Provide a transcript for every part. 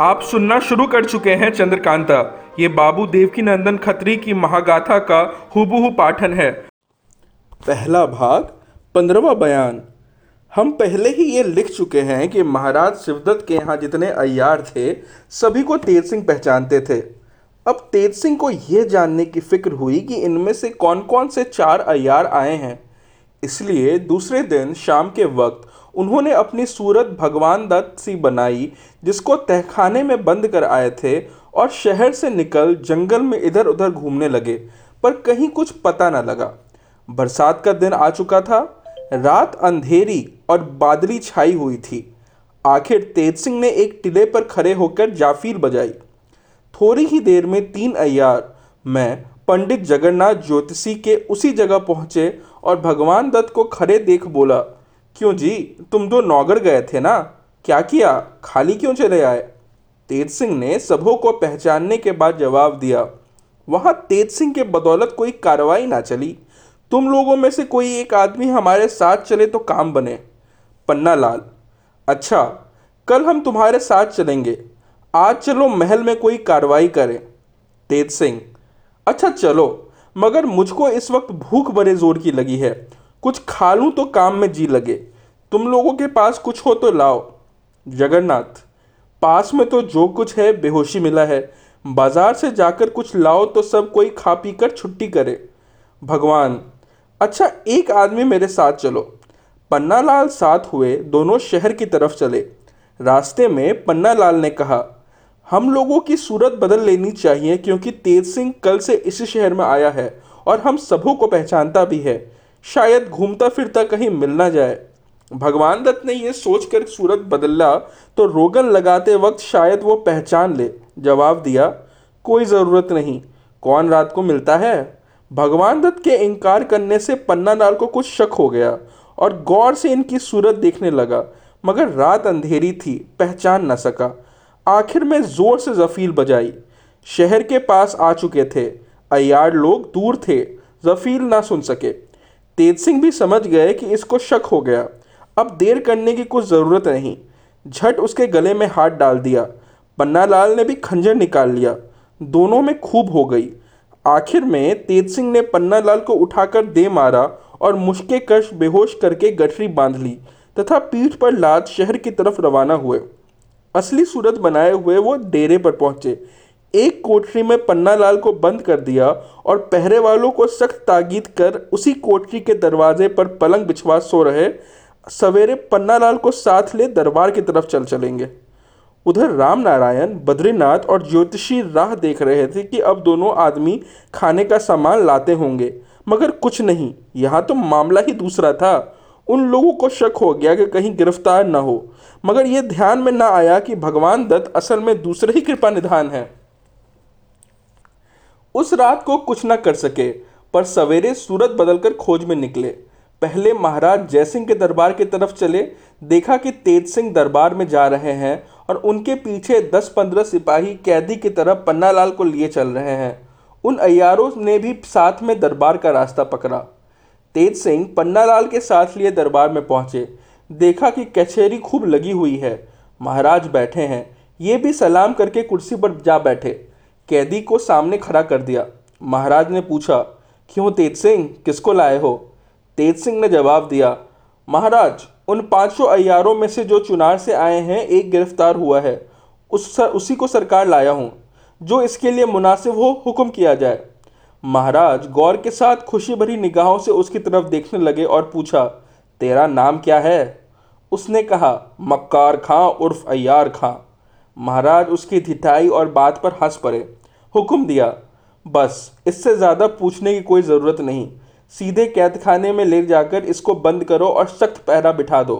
आप सुनना शुरू कर चुके हैं चंद्रकांता। ये बाबू देवकी नंदन खत्री की महागाथा का हुबहू पाठन है। पहला भाग, पंद्रवा बयान। हम पहले ही ये लिख चुके हैं कि महाराज शिवदत्त के यहाँ जितने अयार थे, सभी को तेज सिंह पहचानते थे। अब तेज सिंह को यह जानने की फ़िक्र हुई कि इनमें से कौन कौन से चार अयार आए हैं। इसलिए दूसरे दिन शाम के वक्त उन्होंने अपनी सूरत भगवान दत्त सी बनाई, जिसको तहखाने में बंद कर आए थे और शहर से निकल जंगल में इधर उधर घूमने लगे, पर कहीं कुछ पता न लगा। बरसात का दिन आ चुका था, रात अंधेरी और बादली छाई हुई थी। आखिर तेज सिंह ने एक टिले पर खड़े होकर जाफीर बजाई। थोड़ी ही देर में तीन अयार मैं, पंडित जगन्नाथ ज्योतिषी के उसी जगह पहुँचे और भगवान दत्त को खड़े देख बोला क्यों जी? तुम दो नौगर गए थे ना? क्या किया? खाली क्यों चले आए? तेज सिंह ने सबों को पहचानने के बाद जवाब दिया, वहाँ तेज सिंह के बदौलत कोई कार्रवाई ना चली। तुम लोगों में से कोई एक आदमी हमारे साथ चले तो काम बने। पन्ना लाल अच्छा कल हम तुम्हारे साथ चलेंगे। आज चलो महल में कोई कार्रवाई करें। तेज सिंह अच्छा चलो, मगर मुझको इस वक्त भूख बड़े ज़ोर की लगी है। कुछ खा लूँ तो काम में जी लगे। तुम लोगों के पास कुछ हो तो लाओ। जगन्नाथ, पास में तो जो कुछ है बेहोशी मिला है। बाज़ार से जाकर कुछ लाओ तो सब कोई खा पी कर छुट्टी करे। भगवान अच्छा एक आदमी मेरे साथ चलो। पन्नालाल साथ हुए दोनों शहर की तरफ़ चले। रास्ते में पन्नालाल ने कहा, हम लोगों की सूरत बदल लेनी चाहिए क्योंकि तेज सिंह कल से इसी शहर में आया है और हम सबों को पहचानता भी है। शायद घूमता फिरता कहीं मिल ना जाए। भगवान दत्त ने यह सोचकर सूरत बदला तो रोगन लगाते वक्त शायद वो पहचान ले। जवाब दिया, कोई ज़रूरत नहीं। कौन रात को मिलता है? भगवान दत्त के इनकार करने से पन्ना लाल को कुछ शक हो गया और गौर से इनकी सूरत देखने लगा, मगर रात अंधेरी थी, पहचान न सका। आखिर में ज़ोर से जफील बजाई। शहर के पास आ चुके थे। अयार लोग दूर थे। जफील ना सुन सके। तेज सिंह भी समझ गए कि इसको शक हो गया। अब देर करने की कुछ ज़रूरत नहीं। झट उसके गले में हाथ डाल दिया। पन्ना लाल ने भी खंजर निकाल लिया। दोनों में खूब हो गई। आखिर में तेज सिंह ने पन्ना लाल को उठाकर दे मारा और मुश्के कश बेहोश करके गठरी बाँध ली तथा पीठ पर लाद शहर की तरफ़ रवाना हुए। असली सूरत बनाए हुए वो डेरे पर पहुँचे। एक कोठरी में पन्ना लाल को बंद कर दिया और पहरे वालों को सख्त ताकीद कर उसी कोठरी के दरवाजे पर पलंग बिछवा सो रहे, सवेरे पन्ना लाल को साथ ले दरबार की तरफ़ चल चलेंगे। उधर राम नारायण बद्रीनाथ और ज्योतिषी राह देख रहे थे कि अब दोनों आदमी खाने का सामान लाते होंगे, मगर कुछ नहीं, यहाँ तो मामला ही दूसरा था। उन लोगों को शक हो गया कि कहीं गिरफ़्तार न हो, मगर ये ध्यान में न आया कि भगवान दत्त असल में दूसरे ही कृपा निधान है। उस रात को कुछ न कर सके, पर सवेरे सूरत बदलकर खोज में निकले। पहले महाराज जयसिंह के दरबार की तरफ़ चले, देखा कि तेज सिंह दरबार में जा रहे हैं और उनके पीछे दस पंद्रह सिपाही कैदी की तरफ़ पन्नालाल को लिए चल रहे हैं। उन अयारों ने भी साथ में दरबार का रास्ता पकड़ा। तेज सिंह पन्नालाल के साथ लिए दरबार में पहुँचे। देखा कि कचहरी खूब लगी हुई है। महाराज बैठे हैं। ये भी सलाम करके कुर्सी पर जा बैठे। कैदी को सामने खड़ा कर दिया। महाराज ने पूछा क्यों तेज सिंह? किसको लाए हो? तेज सिंह ने जवाब दिया महाराज उन पाँचों अयारों में से जो चुनार से आए हैं एक गिरफ़्तार हुआ है। उस सर, उसी को सरकार लाया हूँ जो इसके लिए मुनासिब हो हुक्म किया जाए। महाराज गौर के साथ खुशी भरी निगाहों से उसकी तरफ़ देखने लगे और पूछा तेरा नाम क्या है? उसने कहा मक्कार खां उर्फ़ अयार खां। महाराज उसकी धिठाई और बात पर हंस पड़े। हुक्म दिया, बस, इससे ज़्यादा पूछने की कोई ज़रूरत नहीं। सीधे कैद खाने में ले जाकर इसको बंद करो और सख्त पहरा बिठा दो।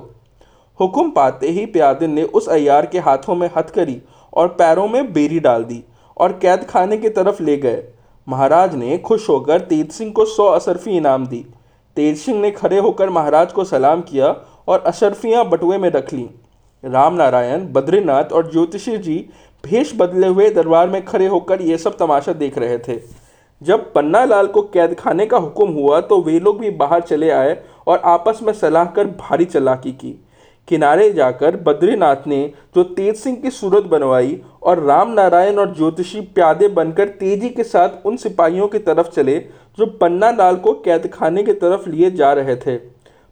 हुक्म पाते ही प्यादिन ने उस अयार के हाथों में हथकरी और पैरों में बेरी डाल दी और कैद खाने की तरफ़ ले गए। महाराज ने खुश होकर तेज सिंह को सौ अशरफी इनाम दी। तेज सिंह ने खड़े होकर महाराज को सलाम किया और अशरफियाँ बटुए में रख लीं। राम नारायण बद्रीनाथ और ज्योतिषी जी भेष बदले हुए दरबार में खड़े होकर ये सब तमाशा देख रहे थे। जब पन्ना लाल को कैद खाने का हुक्म हुआ तो वे लोग भी बाहर चले आए और आपस में सलाह कर भारी चलाकी की। किनारे जाकर बद्रीनाथ ने जो तेज सिंह की सूरत बनवाई और राम नारायण और ज्योतिषी प्यादे बनकर तेज़ी के साथ उन सिपाहियों की तरफ़ चले, जो पन्ना लाल को कैद खाने की तरफ़ लिए जा रहे थे।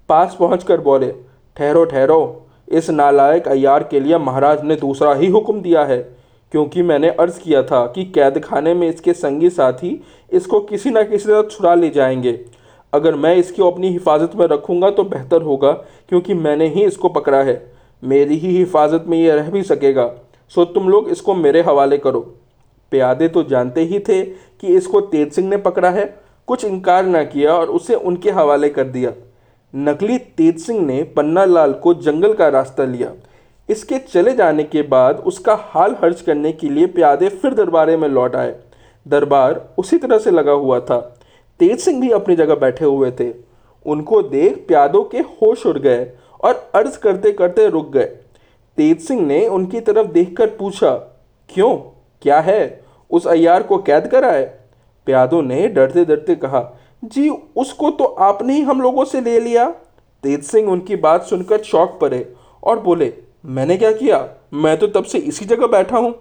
पास पहुंचकर बोले, ठहरो ठहरो। इस नालायक अयार के लिए महाराज ने दूसरा ही हुक्म दिया है, क्योंकि मैंने अर्ज़ किया था कि कैद खाने में इसके संगी साथी इसको किसी न किसी तरह छुड़ा ले जाएँगे। अगर मैं इसकी अपनी हिफाजत में रखूँगा तो बेहतर होगा, क्योंकि मैंने ही इसको पकड़ा है। मेरी ही हिफाजत में ये रह भी सकेगा, सो तुम लोग इसको मेरे हवाले करो। प्यादे तो जानते ही थे कि इसको तेज सिंह ने पकड़ा है, कुछ इनकार ना किया और उसे उनके हवाले कर दिया। नकली तेज सिंह ने पन्ना लाल को जंगल का रास्ता लिया। इसके चले जाने के बाद उसका हाल हर्ज करने के लिए प्यादे फिर दरबारे में लौट आए। दरबार उसी तरह से लगा हुआ था। तेज सिंह भी अपनी जगह बैठे हुए थे। उनको देख प्यादों के होश उड़ गए और अर्ज़ करते करते रुक गए। तेज सिंह ने उनकी तरफ़ देखकर पूछा, क्यों? क्या है? उस अयार को कैद कराए? प्यादों ने डरते डरते कहा जी, उसको तो आपने ही हम लोगों से ले लिया। तेज सिंह उनकी बात सुनकर चौक पड़े और बोले, मैंने क्या किया? मैं तो तब से इसी जगह बैठा हूँ।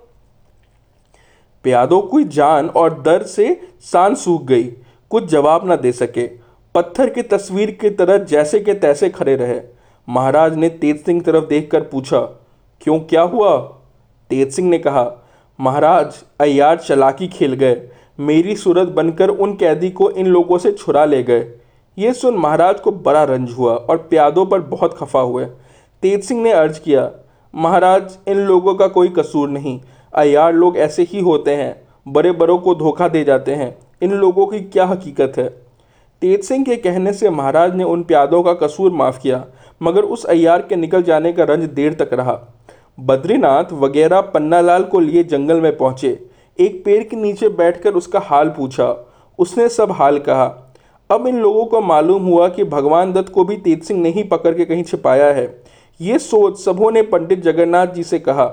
प्यादों की जान और दर्द से सांस सूख गई। कुछ जवाब ना दे सके। पत्थर की तस्वीर की तरह जैसे के तैसे खड़े रहे। महाराज ने तेज सिंह तरफ़ देखकर पूछा, क्यों, क्या हुआ? तेज सिंह ने कहा, महाराज अयार चलाकी खेल गए। मेरी सूरत बनकर उन कैदी को इन लोगों से छुरा ले गए। ये सुन महाराज को बड़ा रंज हुआ और प्यादों पर बहुत खफा हुए। तेज सिंह ने अर्ज़ किया, महाराज, इन लोगों का कोई कसूर नहीं। अयार लोग ऐसे ही होते हैं। बड़े बड़ों को धोखा दे जाते हैं। इन लोगों की क्या हकीकत है? तेज सिंह के कहने से महाराज ने उन प्यादों का कसूर माफ़ किया, मगर उस अयार के निकल जाने का रंज देर तक रहा। बद्रीनाथ वगैरह पन्नालाल को लिए जंगल में पहुँचे। एक पेड़ के नीचे बैठकर उसका हाल पूछा। उसने सब हाल कहा। अब इन लोगों को मालूम हुआ कि भगवान दत्त को भी तेज सिंह ने ही पकड़ के कहीं छिपाया है। ये सोच सबों ने पंडित जगन्नाथ जी से कहा।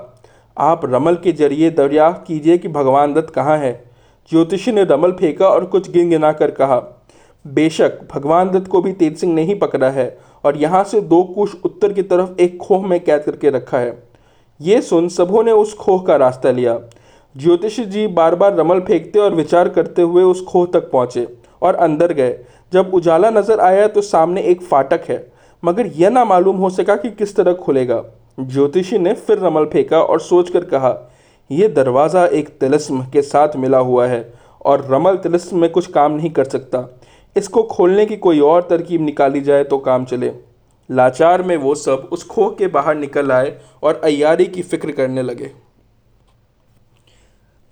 आप रमल के ज़रिए दरियाफ्त कीजिए कि भगवान दत्त कहाँ है। ज्योतिषी ने रमल फेंका और कुछ गिन गिना कर कहा, बेशक, भगवान दत्त को भी तेज सिंह ने ही पकड़ा है और यहाँ से दो कुश उत्तर की तरफ़ एक खोह में कैद करके रखा है। ये सुन सबों ने उस खोह का रास्ता लिया। ज्योतिषी जी बार बार रमल फेंकते और विचार करते हुए उस खोह तक पहुँचे और अंदर गए। जब उजाला नज़र आया तो सामने एक फाटक है, मगर यह ना मालूम हो सका कि किस तरह खुलेगा। ज्योतिषी ने फिर रमल फेंका और सोचकर कहा यह दरवाज़ा एक तिलस्म के साथ मिला हुआ है और रमल तिलस्म में कुछ काम नहीं कर सकता। इसको खोलने की कोई और तरकीब निकाली जाए तो काम चले। लाचार में वो सब उस खोह के बाहर निकल आए और अयारी की फ़िक्र करने लगे।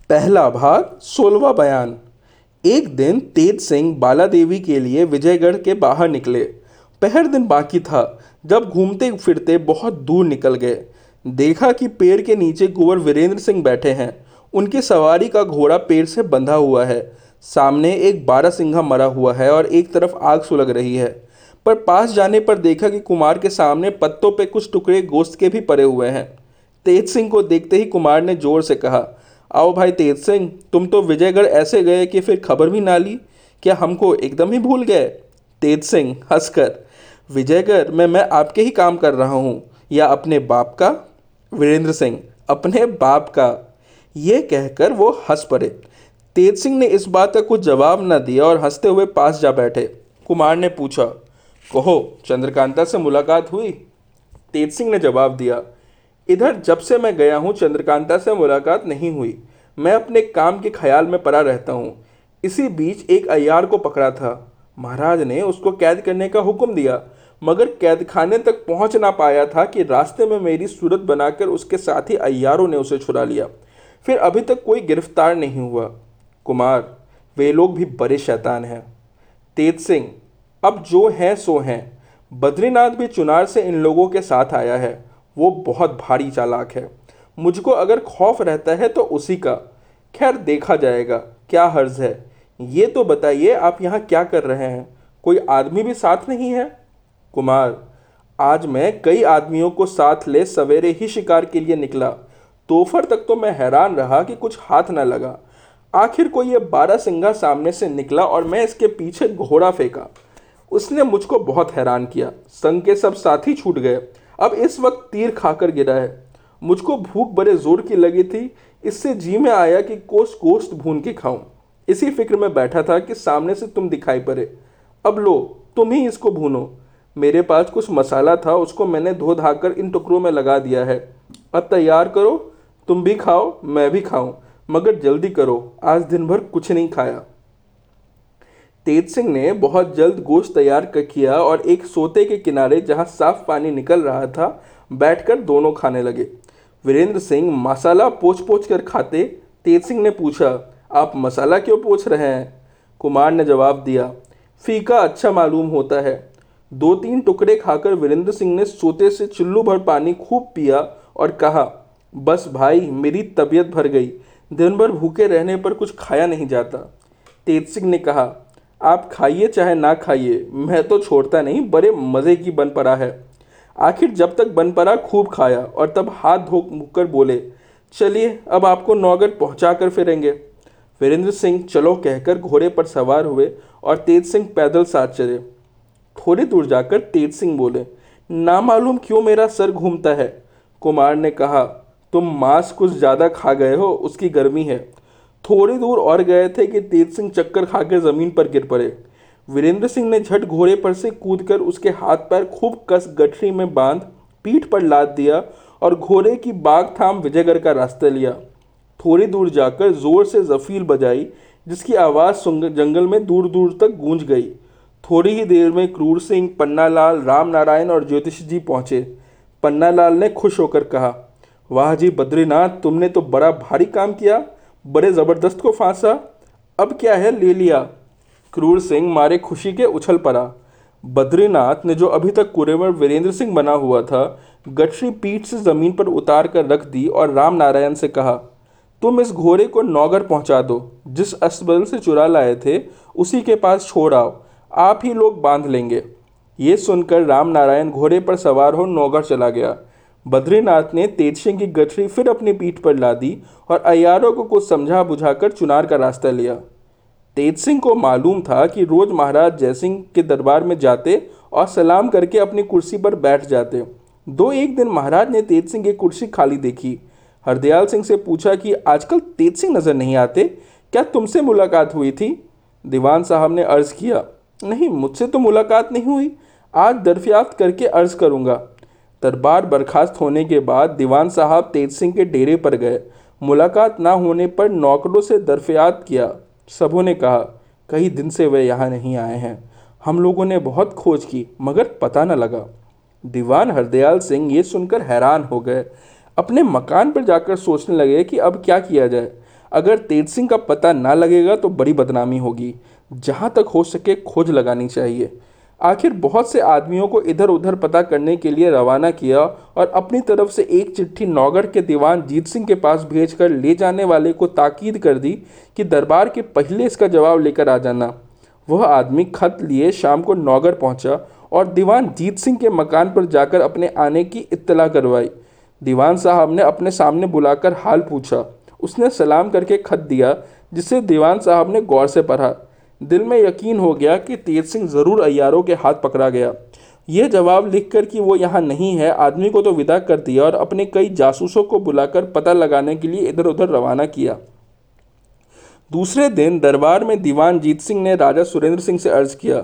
पहला भाग सोलवा बयान। एक दिन तेज सिंह बाला देवी के लिए विजयगढ़ के बाहर निकले। पहर दिन बाकी था, जब घूमते फिरते बहुत दूर निकल गए। देखा कि पेड़ के नीचे कुंवर वीरेंद्र सिंह बैठे हैं। उनकी सवारी का घोड़ा पेड़ से बंधा हुआ है। सामने एक बारह सिंघा मरा हुआ है और एक तरफ़ आग सुलग रही है। पर पास जाने पर देखा कि कुमार के सामने पत्तों पे कुछ टुकड़े गोश्त के भी पड़े हुए हैं। तेज सिंह को देखते ही कुमार ने ज़ोर से कहा आओ भाई तेज सिंह, तुम तो विजयगढ़ ऐसे गए कि फिर खबर भी ना ली क्या हमको एकदम ही भूल गए। तेज सिंह, हंसकर, विजयगढ़ में मैं आपके ही काम कर रहा हूँ, या अपने बाप का? वीरेंद्र सिंह, अपने बाप का? ये कहकर वो हंस पड़े। तेज सिंह ने इस बात का कुछ जवाब न दिया और हँसते हुए पास जा बैठे। कुमार ने पूछा, कहो, चंद्रकांता से मुलाकात हुई? तेज सिंह ने जवाब दिया इधर जब से मैं गया हूँ, चंद्रकांता से मुलाकात नहीं हुई। मैं अपने काम के ख्याल में पड़ा रहता हूँ। इसी बीच एक अयार को पकड़ा था। महाराज ने उसको कैद करने का हुक्म दिया, मगर कैद खाने तक पहुँच ना पाया था कि रास्ते में मेरी सूरत बनाकर उसके साथी अयारों ने उसे छुड़ा लिया। फिर अभी तक कोई गिरफ़्तार नहीं हुआ। कुमार, वे लोग भी बड़े शैतान हैं। तेज सिंह, अब जो हैं, सो हैं। बद्रीनाथ भी चुनार से इन लोगों के साथ आया है। वो बहुत भारी चालाक है। मुझको अगर खौफ रहता है तो उसी का। खैर, देखा जाएगा, क्या हर्ज है। ये तो बताइए, आप यहाँ क्या कर रहे हैं? कोई आदमी भी साथ नहीं है? कुमार, आज मैं कई आदमियों को साथ ले सवेरे ही शिकार के लिए निकला। दोपहर तक तो मैं हैरान रहा कि कुछ हाथ न लगा। आखिर को ये बारह सिंगा सामने से निकला और मैं इसके पीछे घोड़ा फेंका। उसने मुझको बहुत हैरान किया। संग के सब साथी छूट गए। अब इस वक्त तीर खाकर गिरा है। मुझको भूख बड़े ज़ोर की लगी थी, इससे जी में आया कि कोस गोश्त भून के खाऊं। इसी फ़िक्र में बैठा था कि सामने से तुम दिखाई पड़े। अब लो, तुम ही इसको भूनो। मेरे पास कुछ मसाला था, उसको मैंने धो धाकर इन टुकड़ों में लगा दिया है। अब तैयार करो, तुम भी खाओ, मैं भी खाऊं, मगर जल्दी करो, आज दिन भर कुछ नहीं खाया। तेज सिंह ने बहुत जल्द गोश्त तैयार कर किया और एक सोते के किनारे जहाँ साफ़ पानी निकल रहा था, बैठकर दोनों खाने लगे। वीरेंद्र सिंह मसाला पोछ पोछ कर खाते, तेज सिंह ने पूछा, आप मसाला क्यों पोछ रहे हैं? कुमार ने जवाब दिया, फीका अच्छा मालूम होता है। दो तीन टुकड़े खाकर वीरेंद्र सिंह ने सोते से चुल्लू भर पानी खूब पिया और कहा, बस भाई, मेरी तबीयत भर गई। दिन भर भूखे रहने पर कुछ खाया नहीं जाता। तेज सिंह ने कहा आप खाइए चाहे ना खाइए, मैं तो छोड़ता नहीं, बड़े मज़े की बन पड़ा है। आखिर जब तक बन पड़ा, खूब खाया और तब हाथ धो कर बोले, चलिए, अब आपको नौगढ़ पहुँचा कर फिरेंगे। वीरेंद्र सिंह चलो कहकर घोड़े पर सवार हुए और तेज सिंह पैदल साथ चले। थोड़ी दूर जाकर तेज सिंह बोले ना मालूम क्यों मेरा सर घूमता है? कुमार ने कहा, तुम मांस कुछ ज़्यादा खा गए हो, उसकी गर्मी है। थोड़ी दूर और गए थे कि तेज सिंह चक्कर खाकर ज़मीन पर गिर पड़े। वीरेंद्र सिंह ने झट घोड़े पर से कूदकर उसके हाथ पैर खूब कस गठरी में बाँध, पीठ पर लाद दिया और घोड़े की बाग थाम विजयगढ़ का रास्ता लिया। थोड़ी दूर जाकर ज़ोर से जफील बजाई, जिसकी आवाज़ जंगल में दूर दूर तक गूंज गई। थोड़ी ही देर में क्रूर सिंह पन्नालाल राम नारायण और ज्योतिष जी पहुँचे। पन्नालाल ने खुश होकर कहा, वाह जी बद्रीनाथ, तुमने तो बड़ा भारी काम किया। बड़े ज़बरदस्त को फांसा। अब क्या है ले लिया? क्रूर सिंह मारे खुशी के उछल पड़ा। बद्रीनाथ ने जो अभी तक कुरेवर वीरेंद्र सिंह बना हुआ था, गठरी पीठ से ज़मीन पर उतार कर रख दी और राम नारायण से कहा, तुम इस घोड़े को नौगर पहुँचा दो। जिस अस्पताल से चुरा लाए थे, उसी के पास छोड़ आओ। आप ही लोग बाँध लेंगे। ये सुनकर राम नारायण घोड़े पर सवार हो नौगढ़ चला गया। बद्रीनाथ ने तेज सिंह की गठरी फिर अपनी पीठ पर ला दी और अयारों को कुछ समझा बुझाकर चुनार का रास्ता लिया। तेज सिंह को मालूम था कि रोज महाराज जयसिंह के दरबार में जाते और सलाम करके अपनी कुर्सी पर बैठ जाते। दो एक दिन महाराज ने तेज सिंह की कुर्सी खाली देखी। हरदयाल सिंह से पूछा कि, आजकल तेज सिंह नज़र नहीं आते? क्या तुमसे मुलाकात हुई थी? दीवान साहब ने अर्ज़ किया, नहीं, मुझसे तो मुलाकात नहीं हुई। आज दरफियाफ्त करके अर्ज़ करूँगा। दरबार बर्खास्त होने के बाद दीवान साहब तेज सिंह के डेरे पर गए। मुलाकात ना होने पर नौकरों से दरफियात किया। सबों ने कहा, कई दिन से वे यहाँ नहीं आए हैं। हम लोगों ने बहुत खोज की, मगर पता न लगा दीवान हरदयाल सिंह ये सुनकर हैरान हो गए। अपने मकान पर जाकर सोचने लगे कि अब क्या किया जाए। अगर तेज सिंह का पता ना लगेगा तो बड़ी बदनामी होगी। जहाँ तक हो सके खोज लगानी चाहिए। आखिर बहुत से आदमियों को इधर उधर पता करने के लिए रवाना किया और अपनी तरफ़ से एक चिट्ठी नौगढ़ के दीवान जीत सिंह के पास भेजकर ले जाने वाले को ताकीद कर दी कि दरबार के पहले इसका जवाब लेकर आ जाना। वह आदमी खत लिए शाम को नौगढ़ पहुँचा और दीवान जीत सिंह के मकान पर जाकर अपने आने की इत्तला करवाई। दीवान साहब ने अपने सामने बुलाकर हाल पूछा। उसने सलाम करके खत दिया, जिसे दीवान साहब ने गौर से पढ़ा। दिल में यकीन हो गया कि तेज सिंह ज़रूर अयारों के हाथ पकड़ा गया। यह जवाब लिखकर कि वो यहाँ नहीं है, आदमी को तो विदा कर दिया और अपने कई जासूसों को बुलाकर पता लगाने के लिए इधर उधर रवाना किया। दूसरे दिन दरबार में दीवान जीत सिंह ने राजा सुरेंद्र सिंह से अर्ज़ किया,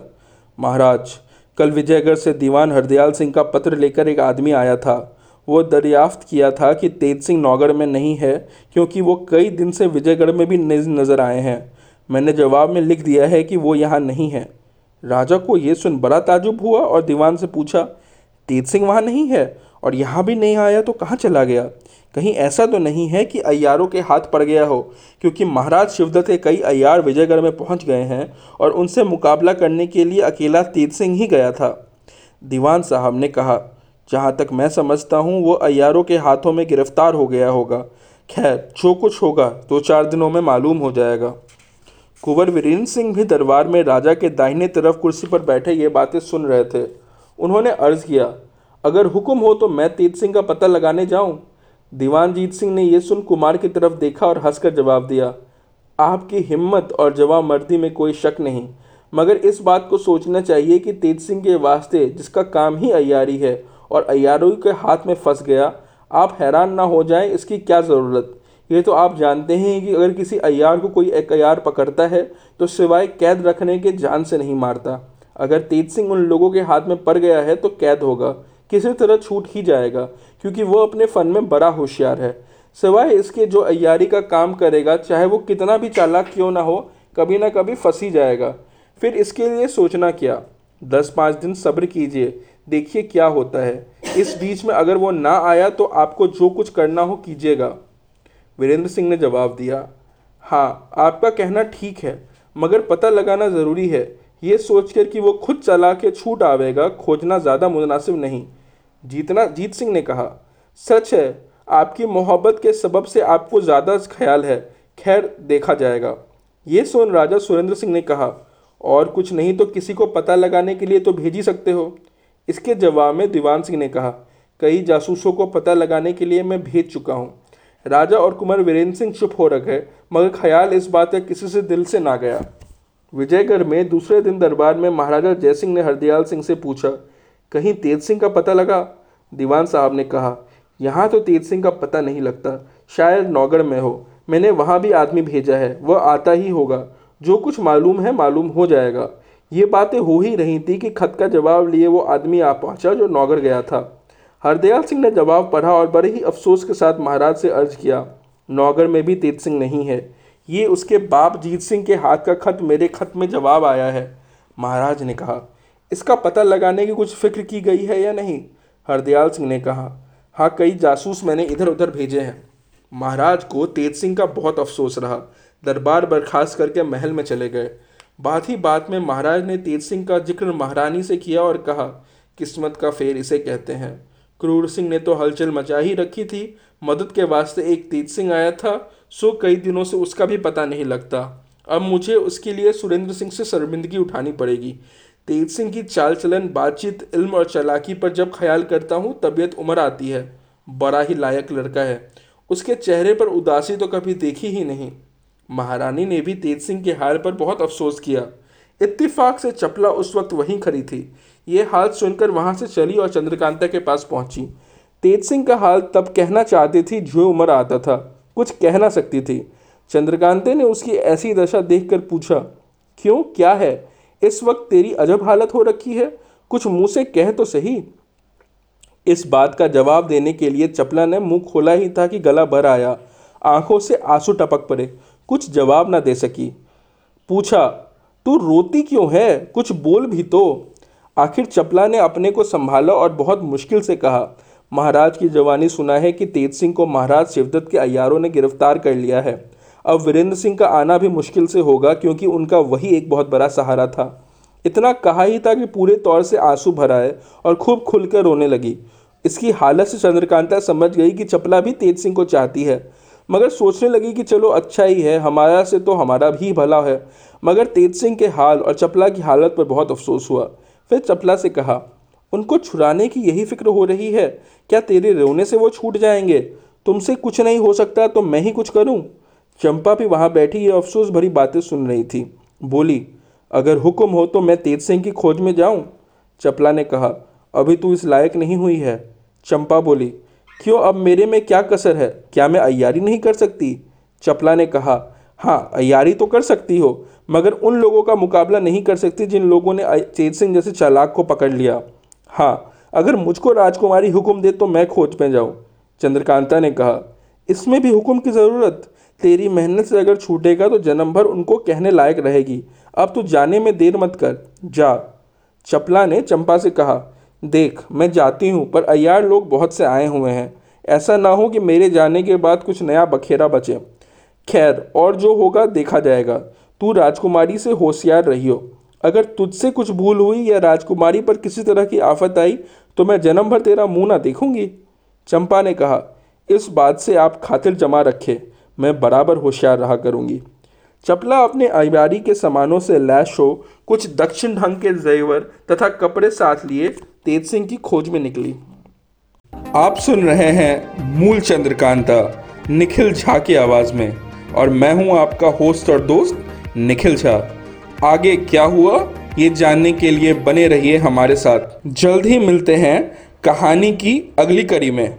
महाराज, कल विजयगढ़ से दीवान हरदयाल सिंह का पत्र लेकर एक आदमी आया था। वो दरियाफ्त किया था कि तेज सिंह नौगढ़ में नहीं है, क्योंकि वो कई दिन से विजयगढ़ में भी नज़र आए हैं। मैंने जवाब में लिख दिया है कि वो यहाँ नहीं है। राजा को ये सुन बड़ा ताजुब हुआ और दीवान से पूछा, तेज सिंह वहाँ नहीं है? और यहाँ भी नहीं आया तो कहाँ चला गया? कहीं ऐसा तो नहीं है कि अयारों के हाथ पड़ गया हो, क्योंकि महाराज शिवदत्त के कई अयार विजयगढ़ में पहुँच गए हैं और उनसे मुकाबला करने के लिए अकेला तेज सिंह ही गया था। दीवान साहब ने कहा, जहाँ तक मैं समझता हूँ, वो अयारों के हाथों में गिरफ़्तार हो गया होगा। खैर, जो कुछ होगा, दो तो चार दिनों में मालूम हो जाएगा। कुंवर वीरेंद्र सिंह भी दरबार में राजा के दाहिने तरफ़ कुर्सी पर बैठे ये बातें सुन रहे थे। उन्होंने अर्ज़ किया, अगर हुक्म हो तो मैं तेज सिंह का पता लगाने जाऊँ? दीवान जीत सिंह ने यह सुन कुमार की तरफ़ देखा और हंसकर जवाब दिया, आपकी हिम्मत और जवाब मर्दी में कोई शक नहीं, मगर इस बात को सोचना चाहिए कि तेज सिंह के वास्ते जिसका काम ही अयारी है और अयारों के हाथ में फंस गया, आप हैरान ना हो जाएँ इसकी क्या ज़रूरत। ये तो आप जानते हैं कि अगर किसी अयार को कोई एक अयार पकड़ता है तो सिवाय कैद रखने के जान से नहीं मारता। अगर तेज सिंह उन लोगों के हाथ में पड़ गया है तो कैद होगा। किसी तरह छूट ही जाएगा, क्योंकि वो अपने फ़न में बड़ा होशियार है। सिवाय इसके जो अयारी का काम करेगा, चाहे वो कितना भी चालाक क्यों ना हो, कभी ना कभी फंस जाएगा। फिर इसके लिए सोचना क्या? दस पाँच दिन सब्र कीजिए, देखिए क्या होता है। इस बीच में अगर वो ना आया तो आपको जो कुछ करना हो कीजिएगा। वीरेंद्र सिंह ने जवाब दिया हाँ आपका कहना ठीक है, मगर पता लगाना ज़रूरी है। ये सोचकर कि वो खुद चला के छूट आवेगा खोजना ज़्यादा मुनासिब नहीं। जीतना, जीत सिंह ने कहा, सच है, आपकी मोहब्बत के सबब से आपको ज़्यादा ख्याल है। खैर, देखा जाएगा। ये सुन राजा सुरेंद्र सिंह ने कहा, और कुछ नहीं तो किसी को पता लगाने के लिए तो भेज ही सकते हो। इसके जवाब में दीवान सिंह ने कहा, कई जासूसों को पता लगाने के लिए मैं भेज चुका हूँ। राजा और कुमार वीरेंद्र सिंह चुप हो रखे मगर ख्याल इस बात का किसी से दिल से ना गया। विजयगढ़ में दूसरे दिन दरबार में महाराजा जयसिंह ने हरदयाल सिंह से पूछा, कहीं तेज सिंह का पता लगा? दीवान साहब ने कहा, यहाँ तो तेज सिंह का पता नहीं लगता, शायद नौगढ़ में हो। मैंने वहाँ भी आदमी भेजा है, वह आता ही होगा। जो कुछ मालूम है, मालूम हो जाएगा। ये बातें हो ही रही थी कि खत का जवाब लिए वो आदमी आ पहुँचा जो नौगढ़ गया था। हरदयाल सिंह ने जवाब पढ़ा और बड़े ही अफसोस के साथ महाराज से अर्ज़ किया, नौगढ़ में भी तेज सिंह नहीं है। ये उसके बाप जीत सिंह के हाथ का खत मेरे खत में जवाब आया है, महाराज ने कहा। इसका पता लगाने की कुछ फ़िक्र की गई है या नहीं? हरदयाल सिंह ने कहा। हाँ कई जासूस मैंने इधर उधर भेजे हैं। महाराज को तेज सिंह का बहुत अफसोस रहा। दरबार बर्खास्त करके महल में चले गए। बात ही बात में महाराज ने तेज सिंह का ज़िक्र महारानी से किया और कहा, किस्मत का फेर इसे कहते हैं। क्रूर सिंह ने तो हलचल मचा ही रखी थी। मदद के वास्ते एक तेज सिंह आया था, सो कई दिनों से उसका भी पता नहीं लगता। अब मुझे उसके लिए सुरेंद्र सिंह से शर्मिंदगी उठानी पड़ेगी। तेज सिंह की चाल चलन, बातचीत, इल्म और चलाकी पर जब ख्याल करता हूँ, तबीयत उम्र आती है। बड़ा ही लायक लड़का है। उसके चेहरे पर उदासी तो कभी देखी ही नहीं। महारानी ने भी तेज सिंह के हाल पर बहुत अफसोस किया। इत्तेफाक से चपला उस वक्त वहीं खड़ी थी। ये हाल सुनकर वहाँ से चली और चंद्रकांता के पास पहुँची। तेज सिंह का हाल तब कहना चाहती थी, जो उम्र आता था। कुछ कह ना सकती थी। चंद्रकांते ने उसकी ऐसी दशा देखकर पूछा, क्यों? क्या है? इस वक्त तेरी अजब हालत हो रखी है। कुछ मुँह से कह तो सही? इस बात का जवाब देने के लिए चपला ने मुँह खोला ही था कि गला भर आया। आँखों से आँसू टपक पड़े। कुछ जवाब ना दे सकी। पूछा, तू रोती क्यों है? कुछ बोल भी तो। आखिर चपला ने अपने को संभाला और बहुत मुश्किल से कहा। महाराज की जवानी सुना है कि तेज सिंह को महाराज शिवदत्त के अयारों ने गिरफ़्तार कर लिया है। अब वीरेंद्र सिंह का आना भी मुश्किल से होगा क्योंकि उनका वही एक बहुत बड़ा सहारा था। इतना कहा ही था कि पूरे तौर से आँसू भर आए और खूब खुलकर रोने लगी। इसकी हालत से चंद्रकांता समझ गई कि चपला भी तेज सिंह को चाहती है। मगर सोचने लगी कि चलो अच्छा ही है, हमारा से तो हमारा भी भला है। मगर तेज सिंह के हाल और चपला की हालत पर बहुत अफसोस हुआ। फिर चपला से कहा, उनको छुड़ाने की यही फ़िक्र हो रही है। क्या तेरे रोने से वो छूट जाएँगे? तुमसे कुछ नहीं हो सकता तो मैं ही कुछ करूँ? चंपा भी वहाँ बैठी, ये अफसोस भरी बातें सुन रही थी। बोली, अगर हुक्म हो तो मैं तेज सिंह की खोज में जाऊँ? चपला ने कहा, अभी तू इस लायक नहीं हुई है। चंपा बोली, क्यों? अब मेरे में क्या कसर है? क्या मैं अयारी नहीं कर सकती? चपला ने कहा हाँ अयारी तो कर सकती हो, मगर उन लोगों का मुकाबला नहीं कर सकती जिन लोगों ने तेज सिंह जैसे चालाक को पकड़ लिया। हाँ अगर मुझको राजकुमारी हुक्म दे तो मैं खोज में जाऊँ, चंद्रकांता ने कहा। इसमें भी हुक्म की ज़रूरत? तेरी मेहनत से अगर छूटेगा तो जन्म भर उनको कहने लायक रहेगी। अब तू जाने में देर मत कर, जा। चपला ने चंपा से कहा, देख, मैं जाती हूँ, पर अयार लोग बहुत से आए हुए हैं। ऐसा ना हो कि मेरे जाने के बाद कुछ नया बखेरा बचे। खैर, और जो होगा देखा जाएगा। तू राजकुमारी से होशियार रहियो। अगर तुझसे कुछ भूल हुई या राजकुमारी पर किसी तरह की आफत आई तो मैं जन्म भर तेरा मुँह ना देखूँगी। चंपा ने कहा, इस बात से आप खातिर जमा रखे, मैं बराबर होशियार रहा करूँगी। चपला अपने आईबारी के सामानों से लैश हो, कुछ दक्षिण ढंग के जेवर तथा कपड़े साथ लिए, तेज सिंह की खोज में निकली। आप सुन रहे हैं मूल चंद्रकांता निखिल झा की आवाज़ में। और मैं हूँ आपका होस्ट और दोस्त निखिल झा। आगे क्या हुआ, ये जानने के लिए बने रहिए हमारे साथ। जल्द ही मिलते हैं कहानी की अगली कड़ी में।